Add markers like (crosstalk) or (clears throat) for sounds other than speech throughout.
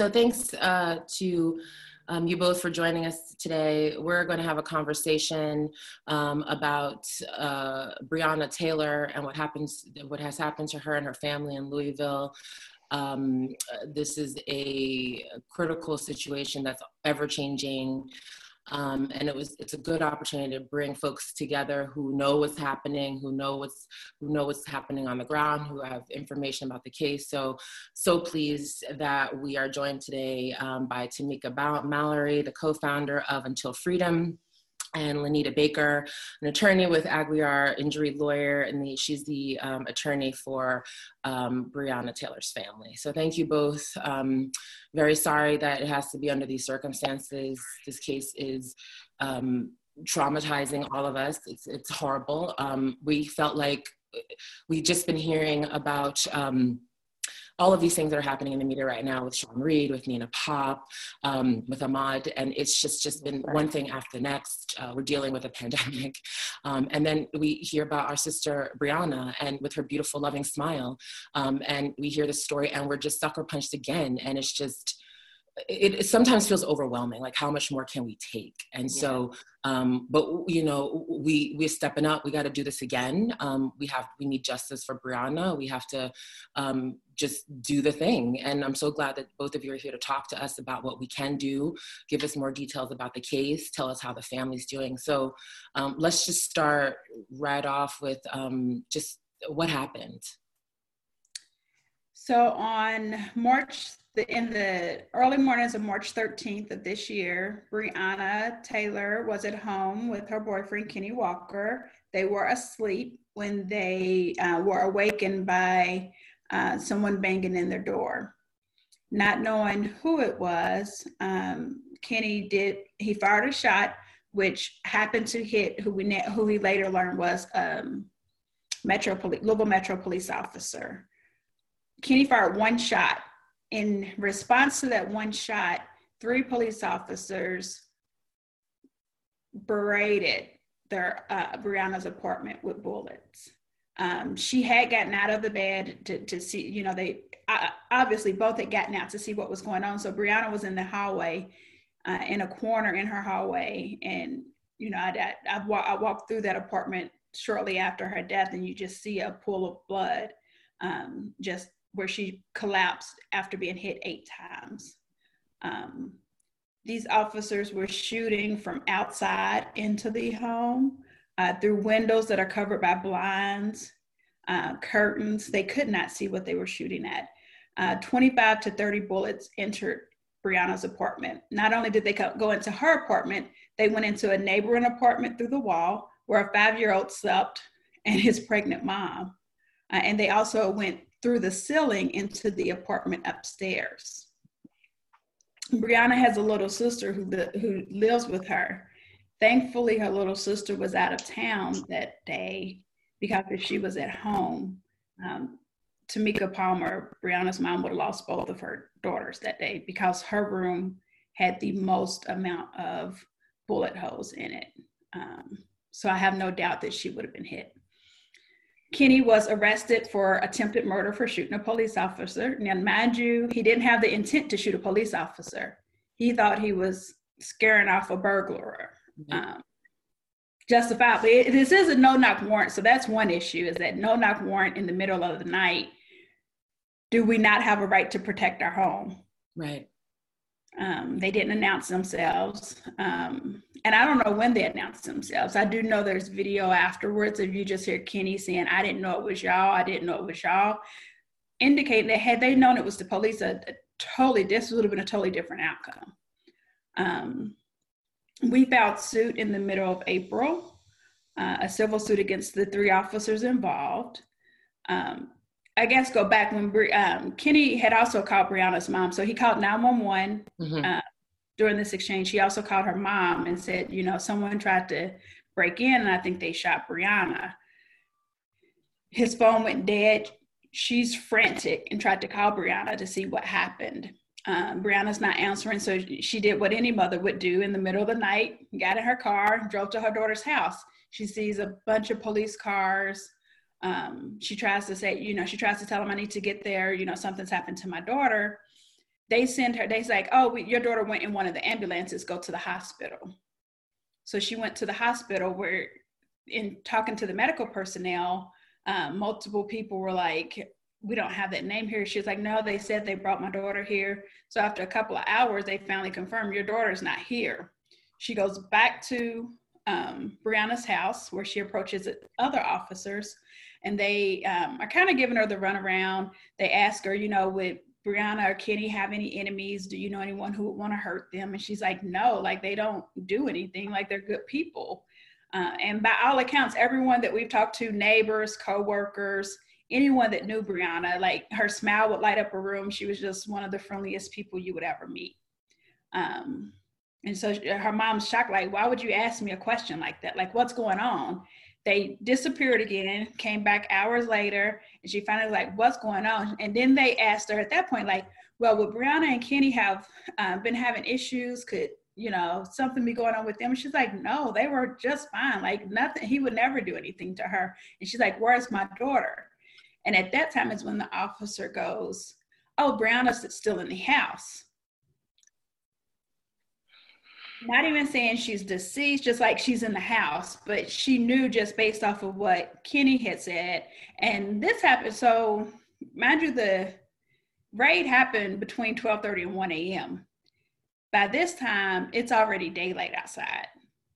so thanks uh, to um, you both for joining us today. We're going to have a conversation um, about uh, Breonna Taylor and what happens, what has happened to her and her family in Louisville. Um, this is a critical situation that's ever changing. Um, and it was it's a good opportunity to bring folks together who know what's happening, who know what's who know what's happening on the ground, who have information about the case. So so pleased that we are joined today um, by Tamika Mallory, the co-founder of Until Freedom and Lonita Baker, an attorney with Aguiar Injury Lawyer, and the, she's the um, attorney for um, Breonna Taylor's family. So thank you both. Um, very sorry that it has to be under these circumstances. This case is um, traumatizing all of us. It's, it's horrible. Um, we felt like we just been hearing about um, all of these things that are happening in the media right now with Sean Reed, with Nina Pop, um, with Ahmaud, and it's just just been one thing after the next. Uh, we're dealing with a (laughs) pandemic, um, and then we hear about our sister Breonna and with her beautiful, loving smile, um, and we hear the story, and we're just sucker punched again, and it's just it, it, sometimes feels overwhelming like how much more can we take? And yeah. so um, but you know we we're stepping up we got to do this again. Um, we have we need justice for breonna. We have to um, just do the thing. And i'm so glad that both of you are here to talk to us about what we can do. Give us more details about the case. Tell us how the family's doing. So um, let's just start right off with um, just what happened. So on march the, in the early mornings of March 13th of this year, Breonna Taylor was at home with her boyfriend, Kenny Walker. They were asleep when they uh, were awakened by uh, someone banging in their door. Not knowing who it was, um, Kenny did, he fired a shot, which happened to hit who, we, who he later learned was um, Metro Police, Louisville Metro Police officer. Kenny fired one shot in response to that one shot, three police officers berated their uh, Breonna's apartment with bullets. Um, she had gotten out of the bed to, to see, you know, they uh, obviously both had gotten out to see what was going on. So Breonna was in the hallway, uh, in a corner in her hallway, and you know, I, I, I, I walked through that apartment shortly after her death, and you just see a pool of blood um, just where she collapsed after being hit eight times. Um, these officers were shooting from outside into the home uh, through windows that are covered by blinds, uh, curtains. They could not see what they were shooting at. Uh, 25 to 30 bullets entered Breonna's apartment. Not only did they go into her apartment, they went into a neighboring apartment through the wall where a five year old slept and his pregnant mom. Uh, and they also went through the ceiling into the apartment upstairs. Breonna has a little sister who, who lives with her. Thankfully, her little sister was out of town that day because if she was at home, um, Tamika Palmer, Breonna's mom, would have lost both of her daughters that day because her room had the most amount of bullet holes in it. Um, so I have no doubt that she would have been hit. Kenny was arrested for attempted murder for shooting a police officer. Now, mind you, he didn't have the intent to shoot a police officer. He thought he was scaring off a burglar. Mm-hmm. Um, justifiably. This is a no knock warrant, so that's one issue: is that no knock warrant in the middle of the night. Do we not have a right to protect our home? Right. Um, they didn't announce themselves. Um, and I don't know when they announced themselves. I do know there's video afterwards of you just hear Kenny saying, I didn't know it was y'all. I didn't know it was y'all. Indicating that had they known it was the police, a, a totally, this would have been a totally different outcome. Um, we filed suit in the middle of April, uh, a civil suit against the three officers involved. Um, I guess go back when um, Kenny had also called Breonna's mom. So he called 911 mm-hmm. uh, during this exchange. He also called her mom and said, you know, someone tried to break in and I think they shot Breonna. His phone went dead. She's frantic and tried to call Breonna to see what happened. Um, Breonna's not answering, so she did what any mother would do in the middle of the night, got in her car, drove to her daughter's house. She sees a bunch of police cars, um, she tries to say, you know, she tries to tell him, I need to get there, you know, something's happened to my daughter. they send her, they's like, oh, we, your daughter went in one of the ambulances, go to the hospital. So she went to the hospital where, in talking to the medical personnel, um, multiple people were like, we don't have that name here. She was like, no, they said they brought my daughter here. So after a couple of hours, they finally confirmed your daughter's not here. She goes back to um, Breonna's house where she approaches other officers and they um, are kind of giving her the runaround. They ask her, you know, would Breonna or Kenny have any enemies? Do you know anyone who would want to hurt them? And she's like, no, like they don't do anything. Like they're good people. Uh, and by all accounts, everyone that we've talked to, neighbors, coworkers, anyone that knew Breonna, like her smile would light up a room. She was just one of the friendliest people you would ever meet. Um, and so her mom's shocked, like, why would you ask me a question like that? Like, what's going on? They disappeared again, came back hours later, and she finally like, what's going on? And then they asked her at that point, like, well, would Breonna and Kenny have uh, been having issues? Could you know something be going on with them? And she's like, no, they were just fine. Like nothing. He would never do anything to her. And she's like, where's my daughter? And at that time is when the officer goes, oh, Breonna's still in the house not even saying she's deceased, just like she's in the house, but she knew just based off of what Kenny had said. And this happened. So, mind you, the raid happened between 12:30 and 1 a.m. By this time, it's already daylight outside.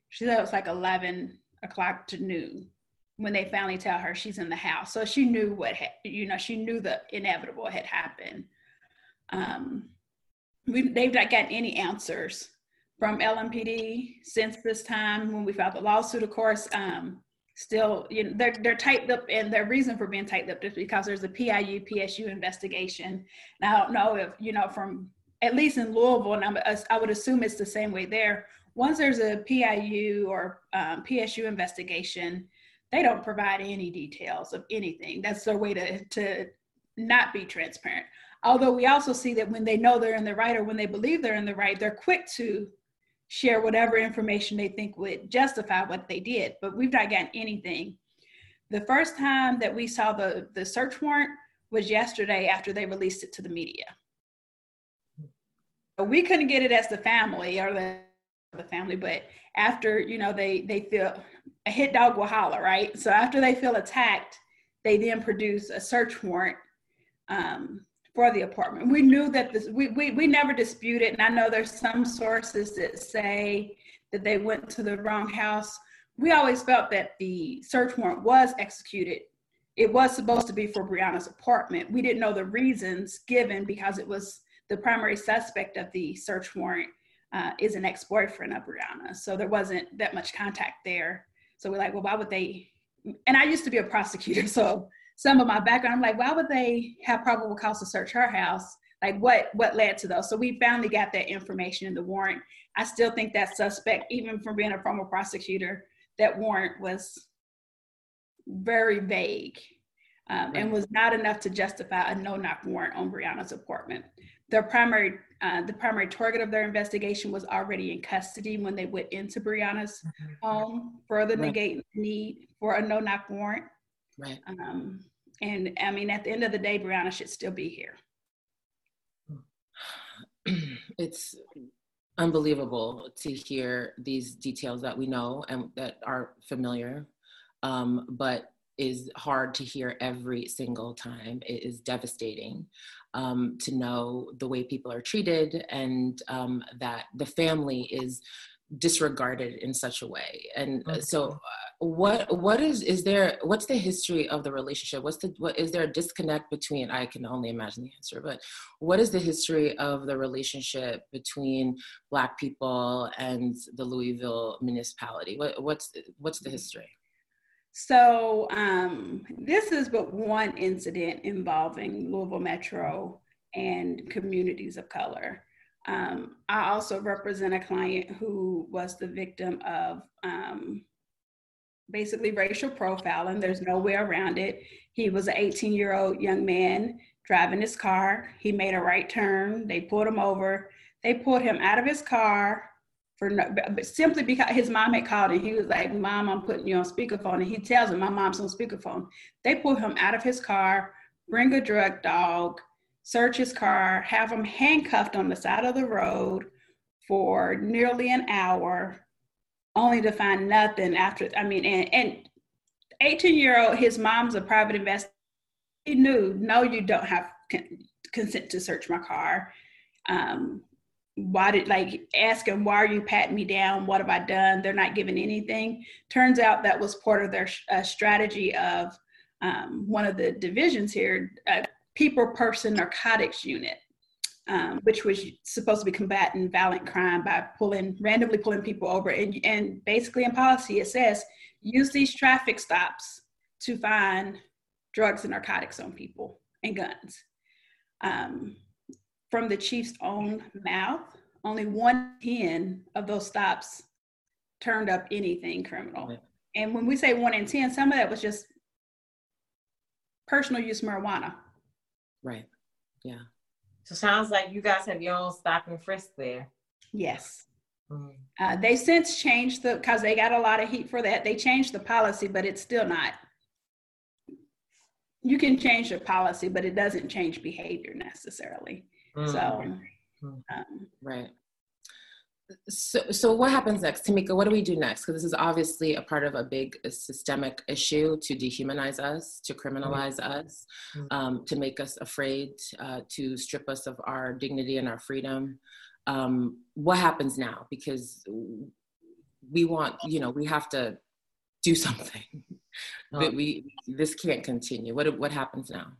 She said it was like 11 o'clock to noon when they finally tell her she's in the house. So she knew what had, you know, she knew the inevitable had happened. Um, we, they've not gotten any answers from LMPD since this time when we filed the lawsuit, of course. Um, still, you know, they're they're tight up, and their reason for being tight up is because there's a PIU PSU investigation. And I don't know if you know from at least in Louisville, and I'm, I would assume it's the same way there. Once there's a PIU or um, PSU investigation, they don't provide any details of anything. That's their way to to not be transparent. Although we also see that when they know they're in the right or when they believe they're in the right, they're quick to share whatever information they think would justify what they did, but we've not gotten anything. The first time that we saw the, the search warrant was yesterday after they released it to the media. We couldn't get it as the family or the, the family, but after, you know, they, they feel a hit dog will holler, right? So after they feel attacked, they then produce a search warrant um, for the apartment. We knew that this, we, we, we never disputed, and I know there's some sources that say that they went to the wrong house. We always felt that the search warrant was executed. It was supposed to be for Breonna's apartment. We didn't know the reasons given because it was the primary suspect of the search warrant uh, is an ex-boyfriend of Breonna. So there wasn't that much contact there. So we're like, well, why would they? And I used to be a prosecutor, (laughs) so some of my background. I'm like, why would they have probable cause to search her house? Like what what led to those? So we finally got that information in the warrant. I still think that suspect, even from being a former prosecutor, that warrant was very vague um, right. and was not enough to justify a no-knock warrant on Breonna's apartment. Their primary, uh, the primary target of their investigation was already in custody when they went into Breonna's mm-hmm. home, further right. negating the need for a no-knock warrant. Right. Um, and I mean, at the end of the day, Breonna should still be here. (clears throat) It's unbelievable to hear these details that we know and that are familiar, um, but is hard to hear every single time. It is devastating um, to know the way people are treated and um, that the family is disregarded in such a way. And uh, so uh, what what is is there what's the history of the relationship? What's the what is there a disconnect between i can only imagine the answer but what is the history of the relationship between black people and the louisville municipality? What, what's what's the history? So um, this is but one incident involving louisville metro and communities of color um, I also represent a client who was the victim of um, basically racial profiling. There's no way around it. He was an 18 year old young man driving his car. He made a right turn. They pulled him over. They pulled him out of his car for no, but simply because his mom had called and he was like, "Mom, I'm putting you on speakerphone." And he tells him, "My mom's on speakerphone." They pull him out of his car, bring a drug dog, search his car, have him handcuffed on the side of the road for nearly an hour, only to find nothing after. I mean, and, and 18 year old, his mom's a private investor. He knew, no, you don't have con- consent to search my car. Um, why did like ask him why are you patting me down what have i done they're not giving anything turns out that was part of their uh, strategy of um, one of the divisions here uh, people person narcotics unit um, which was supposed to be combating violent crime by pulling randomly pulling people over and, and basically in policy it says use these traffic stops to find drugs and narcotics on people and guns um, from the chief's own mouth, only one ten of those stops turned up anything criminal. And when we say one in 10, some of that was just personal use marijuana. Right. Yeah. So sounds like you guys have your own stop and frisk there. Yes. Mm-hmm. Uh, they since changed the because they got a lot of heat for that. They changed the policy, but it's still not. You can change the policy, but it doesn't change behavior necessarily. Mm. So, mm. um, right. So, so what happens next, Tamika? What do we do next? Because this is obviously a part of a big systemic issue to dehumanize us, to criminalize mm. us, um, to make us afraid, uh, to strip us of our dignity and our freedom. Um, what happens now? Because we want, you know, we have to do (laughs) something. Oh. we this can't continue. What what happens now?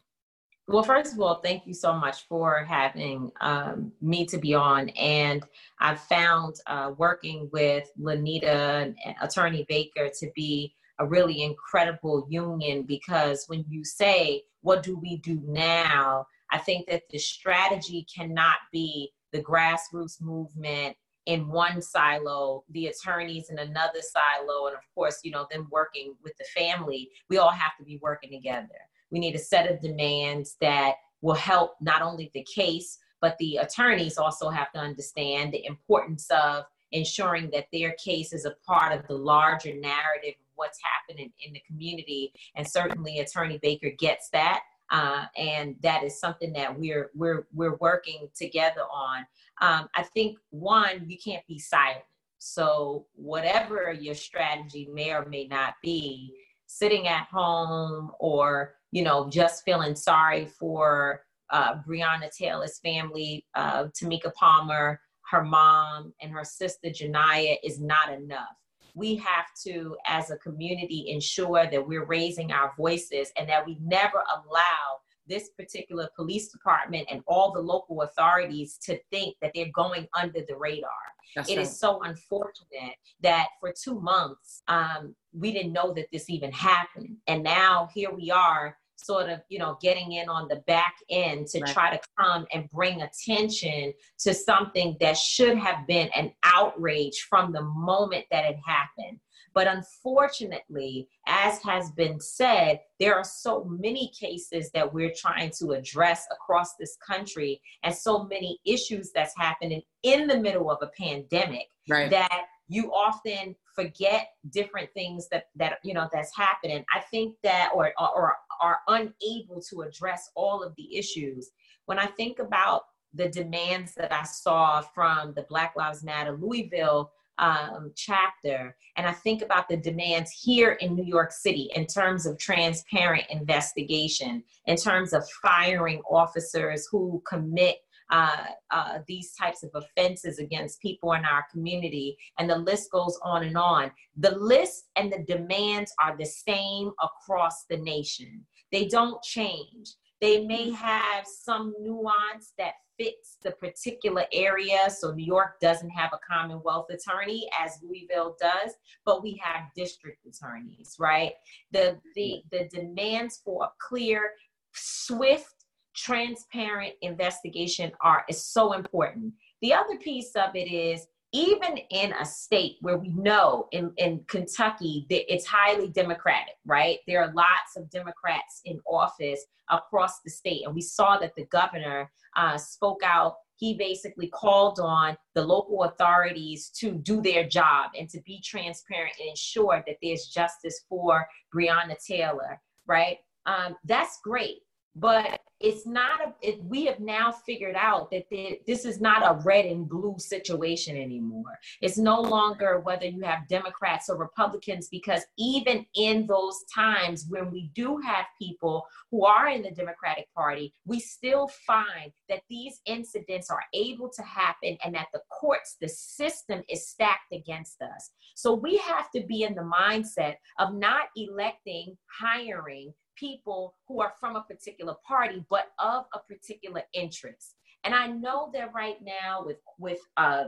Well, first of all, thank you so much for having um, me to be on. And I've found uh, working with Lonita and Attorney Baker to be a really incredible union because when you say, What do we do now? I think that the strategy cannot be the grassroots movement in one silo, the attorneys in another silo, and of course, you know, them working with the family. We all have to be working together. We need a set of demands that will help not only the case, but the attorneys also have to understand the importance of ensuring that their case is a part of the larger narrative of what's happening in the community. And certainly, Attorney Baker gets that. Uh, and that is something that we're we're we're working together on. Um, I think one, you can't be silent. So whatever your strategy may or may not be, sitting at home or you know, just feeling sorry for uh, Breonna Taylor's family, uh, Tamika Palmer, her mom, and her sister Janiyah is not enough. We have to, as a community, ensure that we're raising our voices and that we never allow this particular police department and all the local authorities to think that they're going under the radar. That's it right. is so unfortunate that for two months um, we didn't know that this even happened, and now here we are sort of you know getting in on the back end to right. try to come and bring attention to something that should have been an outrage from the moment that it happened but unfortunately as has been said there are so many cases that we're trying to address across this country and so many issues that's happening in the middle of a pandemic right. that you often forget different things that that you know that's happening. I think that or or are unable to address all of the issues. When i think about the demands that i saw from the black lives matter louisville um, chapter and i think about the demands here in new york city in terms of transparent investigation in terms of firing officers who commit uh, uh, these types of offenses against people in our community. And the list goes on and on. The list and the demands are the same across the nation, they don't change. They may have some nuance that fits the particular area. So New York doesn't have a Commonwealth attorney as Louisville does, but we have district attorneys, right? The the the demands for a clear, swift transparent investigation are is so important. The other piece of it is even in a state where we know in, in Kentucky that it's highly democratic, right? There are lots of Democrats in office across the state. And we saw that the governor uh, spoke out. He basically called on the local authorities to do their job and to be transparent and ensure that there's justice for Breonna Taylor, right? Um, that's great. But it's not a it, we have now figured out that this is not a red and blue situation anymore. It's no longer whether you have democrats or republicans because even in those times when we do have people who are in the democratic party we still find that these incidents are able to happen and that the courts the system is stacked against us. So we have to be in the mindset of not electing hiring people who are from a particular party, but of a particular interest. And I know that right now with with uh,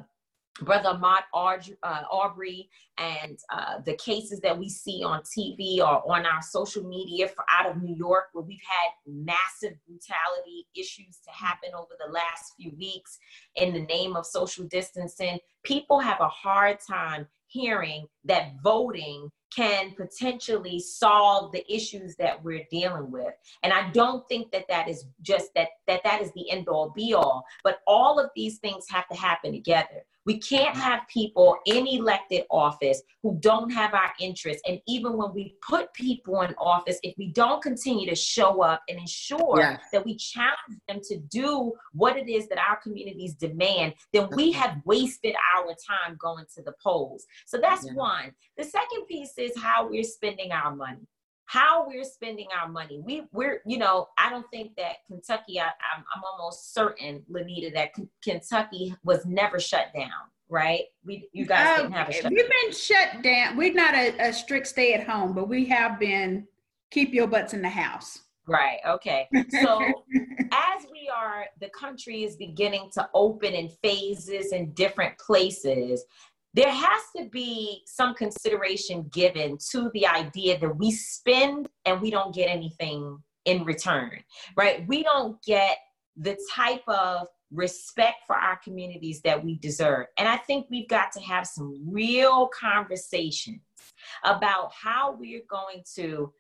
Brother Ahmaud uh, Arbery and uh, the cases that we see on TV or on our social media for out of New York, where we've had massive brutality issues to happen over the last few weeks in the name of social distancing, people have a hard time hearing that voting can potentially solve the issues that we're dealing with and i don't think that that is just that that that is the end all be all but all of these things have to happen together we can't mm-hmm. have people in elected office who don't have our interests. And even when we put people in office, if we don't continue to show up and ensure yes. that we challenge them to do what it is that our communities demand, then we mm-hmm. have wasted our time going to the polls. So that's yeah. one. The second piece is how we're spending our money how we're spending our money. We we're you know I don't think that Kentucky. I, am I'm, I'm almost certain, Lonita, that K- Kentucky was never shut down. Right? We you guys oh, didn't have a. Shut we've been shut down. We're not a, a strict stay at home, but we have been keep your butts in the house. Right. Okay. So as we are, the country is beginning to open in phases in different places there has to be some consideration given to the idea that we spend and we don't get anything in return, right? We don't get the type of respect for our communities that we deserve. And I think we've got to have some real conversations about how we're going to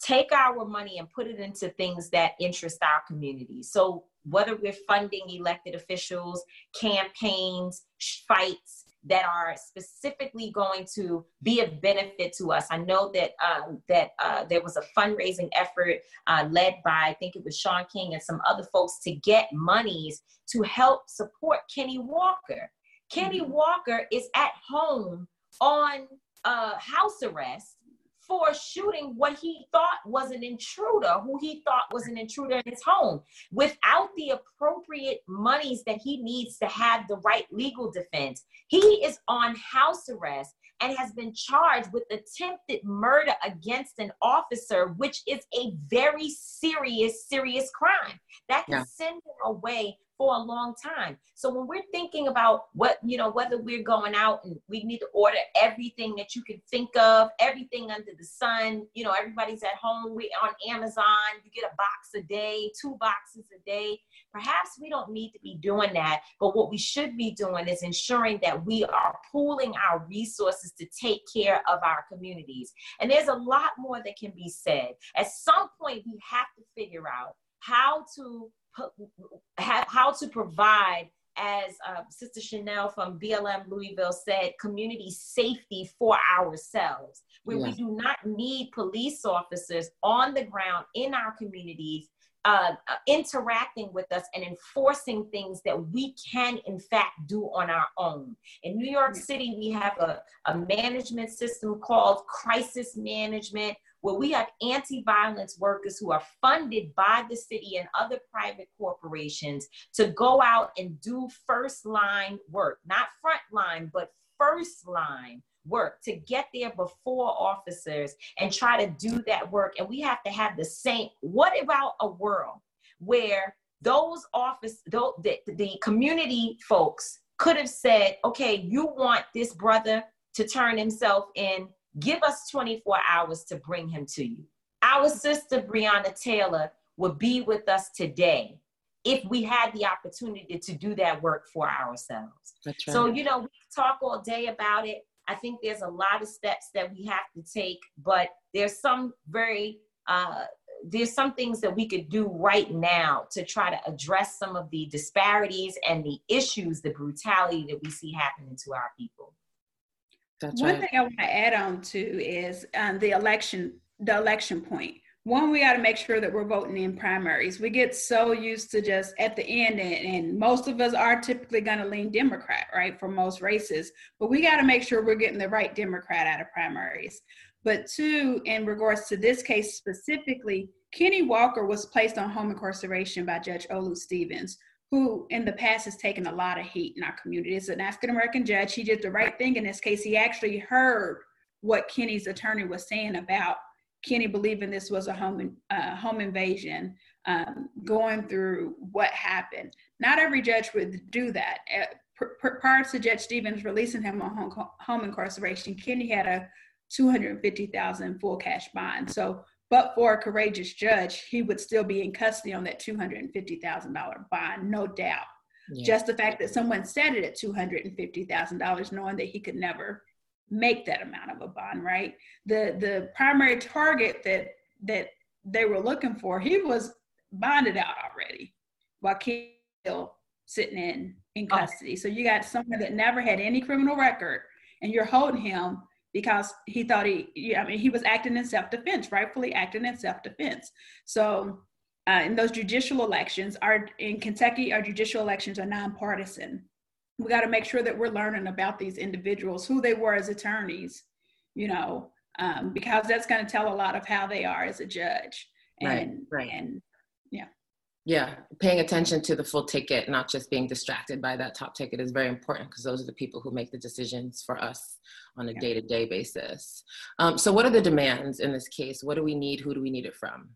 take our money and put it into things that interest our community. So whether we're funding elected officials, campaigns, fights, that are specifically going to be of benefit to us. I know that uh, that uh, there was a fundraising effort uh, led by I think it was Shaun King and some other folks to get monies to help support Kenny Walker. Kenny mm-hmm. Walker is at home on uh, house arrest for shooting what he thought was an intruder, who he thought was an intruder in his home, without the appropriate monies that he needs to have the right legal defense. He is on house arrest and has been charged with attempted murder against an officer, which is a very serious, serious crime that can yeah. send him away for a long time. So when we're thinking about what, you know, whether we're going out and we need to order everything that you can think of, everything under the sun, you know, everybody's at home, we on Amazon, you get a box a day, two boxes a day. Perhaps we don't need to be doing that, but what we should be doing is ensuring that we are pooling our resources to take care of our communities. And there's a lot more that can be said. At some point, we have to figure out how to how to provide as uh, Sister Chanel from BLM Louisville said, community safety for ourselves, where we do not need police officers on the ground in our communities uh, uh, interacting with us and enforcing things that we can in fact do on our own. In New York City, we have a, a management system called crisis management where we have anti-violence workers who are funded by the city and other private corporations to go out and do first line work, not front line, but first line work to get there before officers and try to do that work. And we have to have the same. What about a world where those office, those, the, the community folks could have said, okay, you want this brother to turn himself in Give us 24 hours to bring him to you. Our sister Breonna Taylor would be with us today if we had the opportunity to do that work for ourselves. Right. So, you know, we talk all day about it. I think there's a lot of steps that we have to take, but there's some very uh, there's some things that we could do right now to try to address some of the disparities and the issues, the brutality that we see happening to our people. That's One right. thing I want to add on to is um, the election, the election point. one, we got to make sure that we're voting in primaries. We get so used to just at the end, and, and most of us are typically going to lean Democrat, right, for most races. But we got to make sure we're getting the right Democrat out of primaries. But two, in regards to this case specifically, Kenny Walker was placed on home incarceration by Judge Olu Stevens, who in the past has taken a lot of heat in our community. It's an African American judge. He did the right thing in this case. He actually heard what Kenny's attorney was saying about Kenny believing this was a home uh, home invasion, um, going through what happened. Not every judge would do that. Uh, prior to Judge Stevens releasing him on home, home incarceration, Kenny had a 250,000 full cash bond. So, but for a courageous judge, he would still be in custody on that $250,000 bond, no doubt. Yeah. Just the fact that someone set it at $250,000, knowing that he could never make that amount of a bond, right? The the primary target that that they were looking for, he was bonded out already, while still sitting in in oh. custody. Oh. So you got someone that never had any criminal record, and you're holding him because he thought he, yeah, I mean, he was acting in self-defense, rightfully acting in self-defense. So uh, in those judicial elections, our in Kentucky, our judicial elections are nonpartisan we got to make sure that we're learning about these individuals, who they were as attorneys, you know, um, because that's going to tell a lot of how they are as a judge. And, right, right. And yeah. Yeah, paying attention to the full ticket, not just being distracted by that top ticket, is very important because those are the people who make the decisions for us on a day to day basis. Um, so, what are the demands in this case? What do we need? Who do we need it from?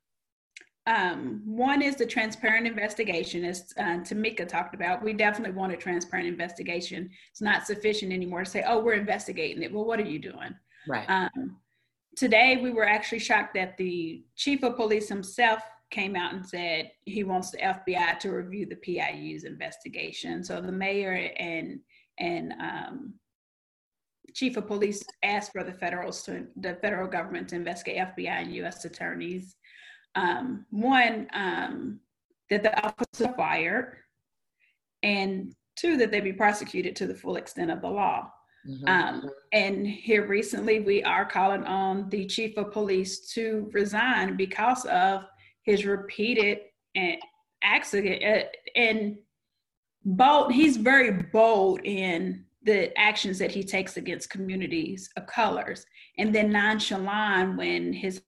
Um, one is the transparent investigation, as uh, Tamika talked about. We definitely want a transparent investigation. It's not sufficient anymore to say, "Oh, we're investigating it." Well, what are you doing? Right. Um, today, we were actually shocked that the chief of police himself came out and said he wants the FBI to review the PIU's investigation. So the mayor and and um, chief of police asked for the federal the federal government to investigate FBI and U.S. attorneys um, one, um, that the officer fired, and two, that they be prosecuted to the full extent of the law. Mm-hmm. Um, and here recently, we are calling on the chief of police to resign because of his repeated and accident uh, and bold. He's very bold in the actions that he takes against communities of colors, and then nonchalant when his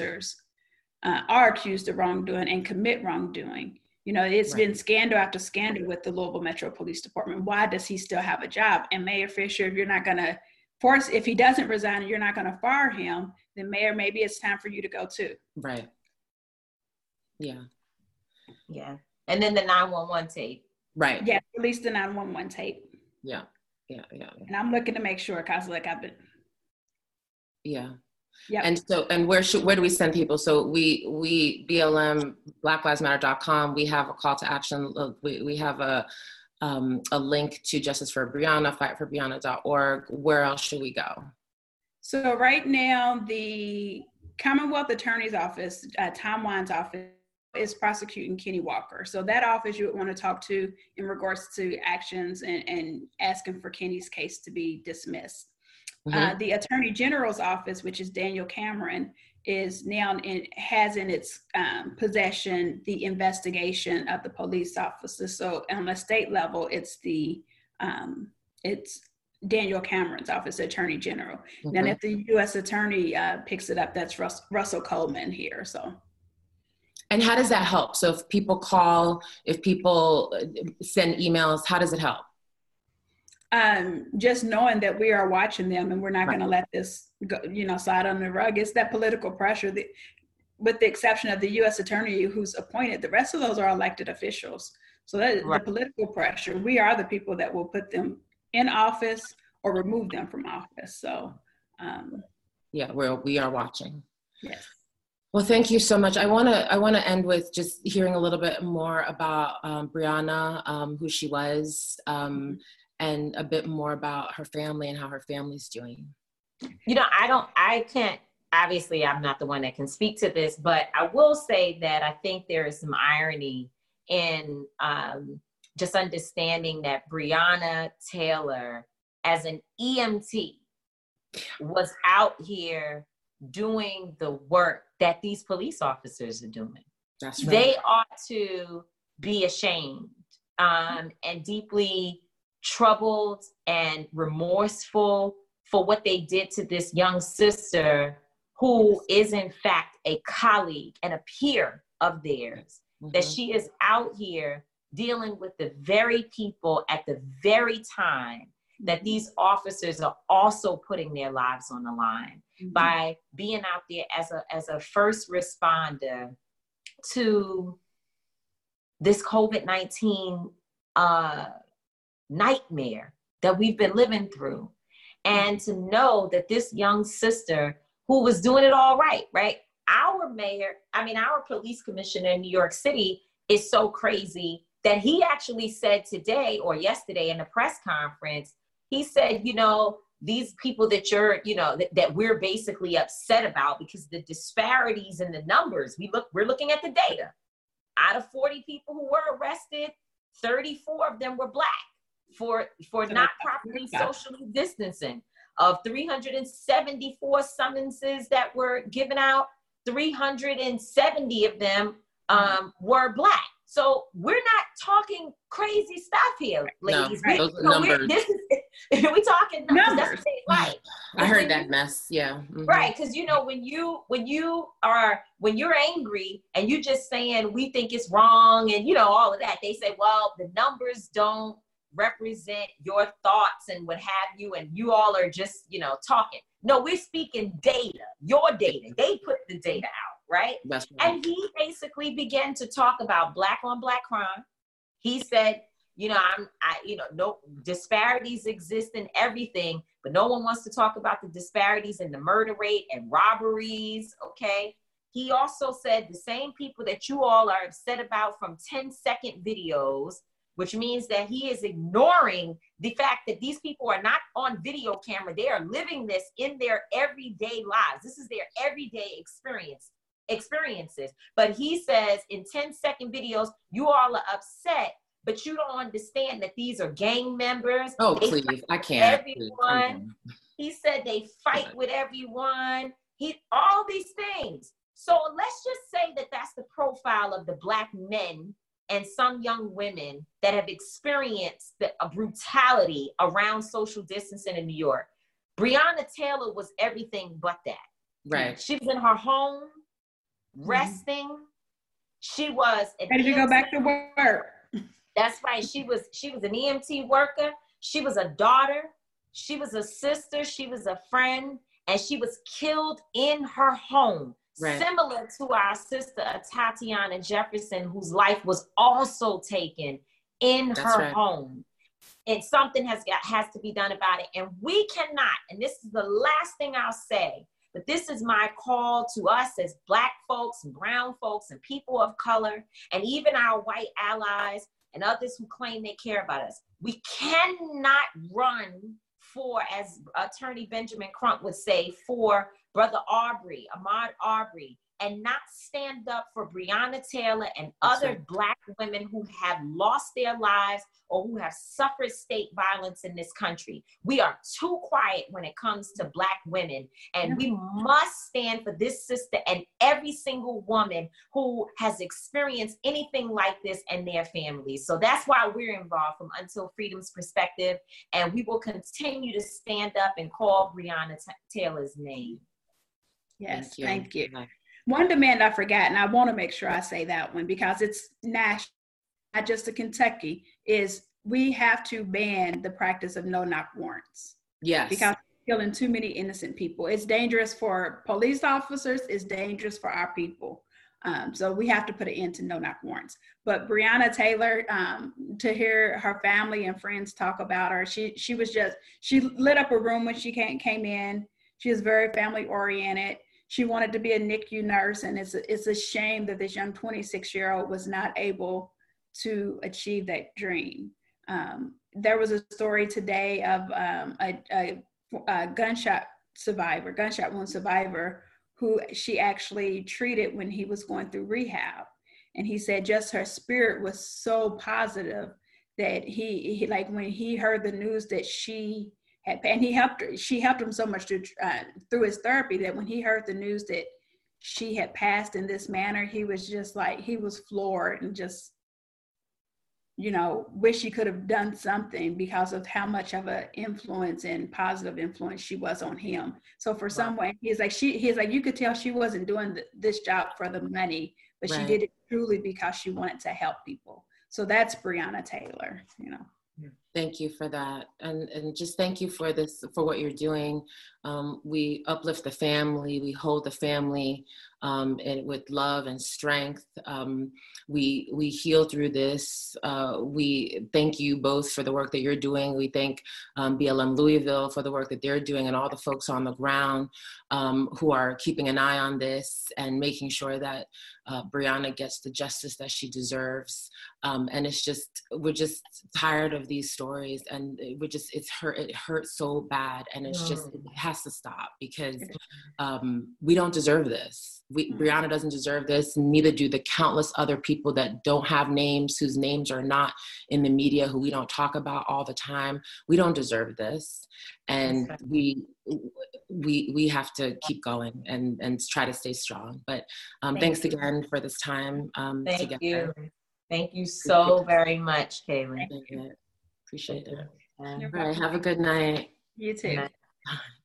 uh, are accused of wrongdoing and commit wrongdoing. You know, it's right. been scandal after scandal with the Louisville Metro Police Department. Why does he still have a job? And Mayor Fisher, if you're not going to force, if he doesn't resign and you're not going to fire him, then Mayor, maybe it's time for you to go too. Right. Yeah. Yeah. And then the 911 tape. Right. Yeah, release the 911 tape. Yeah. Yeah. Yeah. And I'm looking to make sure because like I've been. Yeah. Yeah. And so, and where should, where do we send people? So we, we, BLM, blacklivesmatter.com, we have a call to action. We, we have a, um, a link to Justice for Breonna, fightforbrianna.org. Where else should we go? So right now, the Commonwealth Attorney's Office, uh, Tom Wine's office, is prosecuting Kenny Walker. So that office you would want to talk to in regards to actions and, and asking for Kenny's case to be dismissed. Mm-hmm. Uh, the Attorney General's office, which is Daniel Cameron, is now in, has in its um, possession the investigation of the police officer. So on a state level, it's the um, it's Daniel Cameron's office, Attorney General. Mm-hmm. Then if the U.S. Attorney uh, picks it up, that's Russ, Russell Coleman here. So. And how does that help? So if people call, if people uh, send emails, how does it help? um, just knowing that we are watching them and we're not right. going to let this go, you know, slide on the rug. It's that political pressure that, with the exception of the U.S. attorney who's appointed, the rest of those are elected officials. So that right. the political pressure. We are the people that will put them in office or remove them from office. So, um, yeah, we're we are watching. Yes. Well, thank you so much. I want to I want to end with just hearing a little bit more about um, Breonna, um, who she was, um, and a bit more about her family and how her family's doing. You know, I don't, I can't, obviously, I'm not the one that can speak to this, but I will say that I think there is some irony in um, just understanding that Breonna Taylor, as an EMT, was out here doing the work that these police officers are doing. That's right. They ought to be ashamed um, and deeply troubled and remorseful for what they did to this young sister who is in fact a colleague and a peer of theirs mm-hmm. that she is out here dealing with the very people at the very time that these officers are also putting their lives on the line mm-hmm. by being out there as a as a first responder to this COVID-19 uh, nightmare that we've been living through. And to know that this young sister who was doing it all right, right? Our mayor, I mean, our police commissioner in New York City is so crazy that he actually said today or yesterday in the press conference, he said, you know, these people that you're, you know, that, that we're basically upset about because the disparities in the numbers, we look, we're looking at the data. Out of 40 people who were arrested, 34 of them were black for for not properly socially distancing. Of 374 summonses that were given out, 370 of them um, were black. So we're not talking crazy stuff here, ladies. No, those we, numbers. This is, (laughs) we talking numbers. Right. I heard that mess. Yeah. Mm-hmm. Right, because you know when you when you are when you're angry and you just saying we think it's wrong and you know all of that, they say, well, the numbers don't represent your thoughts and what have you, and you all are just you know talking. No, we're speaking data, your data. They put the data out, right? right. And he basically began to talk about black on black crime. He said you know, I'm, I, you know, no disparities exist in everything, but no one wants to talk about the disparities in the murder rate and robberies. Okay. He also said the same people that you all are upset about from 10 second videos, which means that he is ignoring the fact that these people are not on video camera. They are living this in their everyday lives. This is their everyday experience experiences. But he says in 10 second videos, you all are upset but you don't understand that these are gang members. Oh, they please, I can't. Everyone. He said they fight with everyone. He all these things. So let's just say that that's the profile of the black men and some young women that have experienced the brutality around social distancing in New York. Breonna Taylor was everything but that. Right. She was in her home. Resting. Mm-hmm. She was ready to go back to work. That's right. She was she was an EMT worker. She was a daughter. She was a sister. She was a friend, and she was killed in her home. Right. Similar to our sister Tatiana Jefferson, whose life was also taken in That's her right. home. And something has got has to be done about it. And we cannot, and this is the last thing I'll say, but this is my call to us as black folks and brown folks and people of color and even our white allies and others who claim they care about us. We cannot run for, as Attorney Benjamin Crump would say, for Brother Aubrey, Ahmaud Arbery, and not stand up for Breonna Taylor and other right. Black women who have lost their lives or who have suffered state violence in this country. We are too quiet when it comes to Black women, and we must stand for this sister and every single woman who has experienced anything like this and their families. So that's why we're involved from Until Freedom's perspective, and we will continue to stand up and call Breonna T- Taylor's name. Yes, thank you. Thank you. One demand I forgot, and I want to make sure I say that one because it's national, not just a Kentucky, is we have to ban the practice of no knock warrants. Yes. Because killing too many innocent people. It's dangerous for police officers, it's dangerous for our people. Um, so we have to put an end to no knock warrants. But Breonna Taylor, um, to hear her family and friends talk about her, she she was just she lit up a room when she came came in. She was very family oriented she wanted to be a NICU nurse, and it's a, it's a shame that this young 26 year old was not able to achieve that dream. Um, there was a story today of um, a, a, a, gunshot survivor, gunshot wound survivor, who she actually treated when he was going through rehab. And he said just her spirit was so positive that he, he like when he heard the news that she and he helped her. She helped him so much to, uh, through his therapy that when he heard the news that she had passed in this manner, he was just like he was floored and just, you know, wish he could have done something because of how much of an influence and positive influence she was on him. So for someone, he's like she, he's like you could tell she wasn't doing th- this job for the money, but right. she did it truly because she wanted to help people. So that's Breonna Taylor, you know. Thank you for that. And, and just thank you for this, for what you're doing. Um, we uplift the family, we hold the family um, and with love and strength. Um, we, we heal through this. Uh, we thank you both for the work that you're doing. We thank um, BLM Louisville for the work that they're doing and all the folks on the ground um, who are keeping an eye on this and making sure that uh, Breonna gets the justice that she deserves. Um, and it's just, we're just tired of these stories and we're just, it's hurt, it hurts so bad. And it's just, it has to stop because um, we don't deserve this. We, mm-hmm. Breonna doesn't deserve this. Neither do the countless other people that don't have names, whose names are not in the media, who we don't talk about all the time. We don't deserve this, and we we we have to keep going and and try to stay strong. But um, Thank thanks you. again for this time. Um, Thank together. you. Thank you so very much, Kailee. Appreciate it. Appreciate it. All right. Have a good night. You too. (laughs)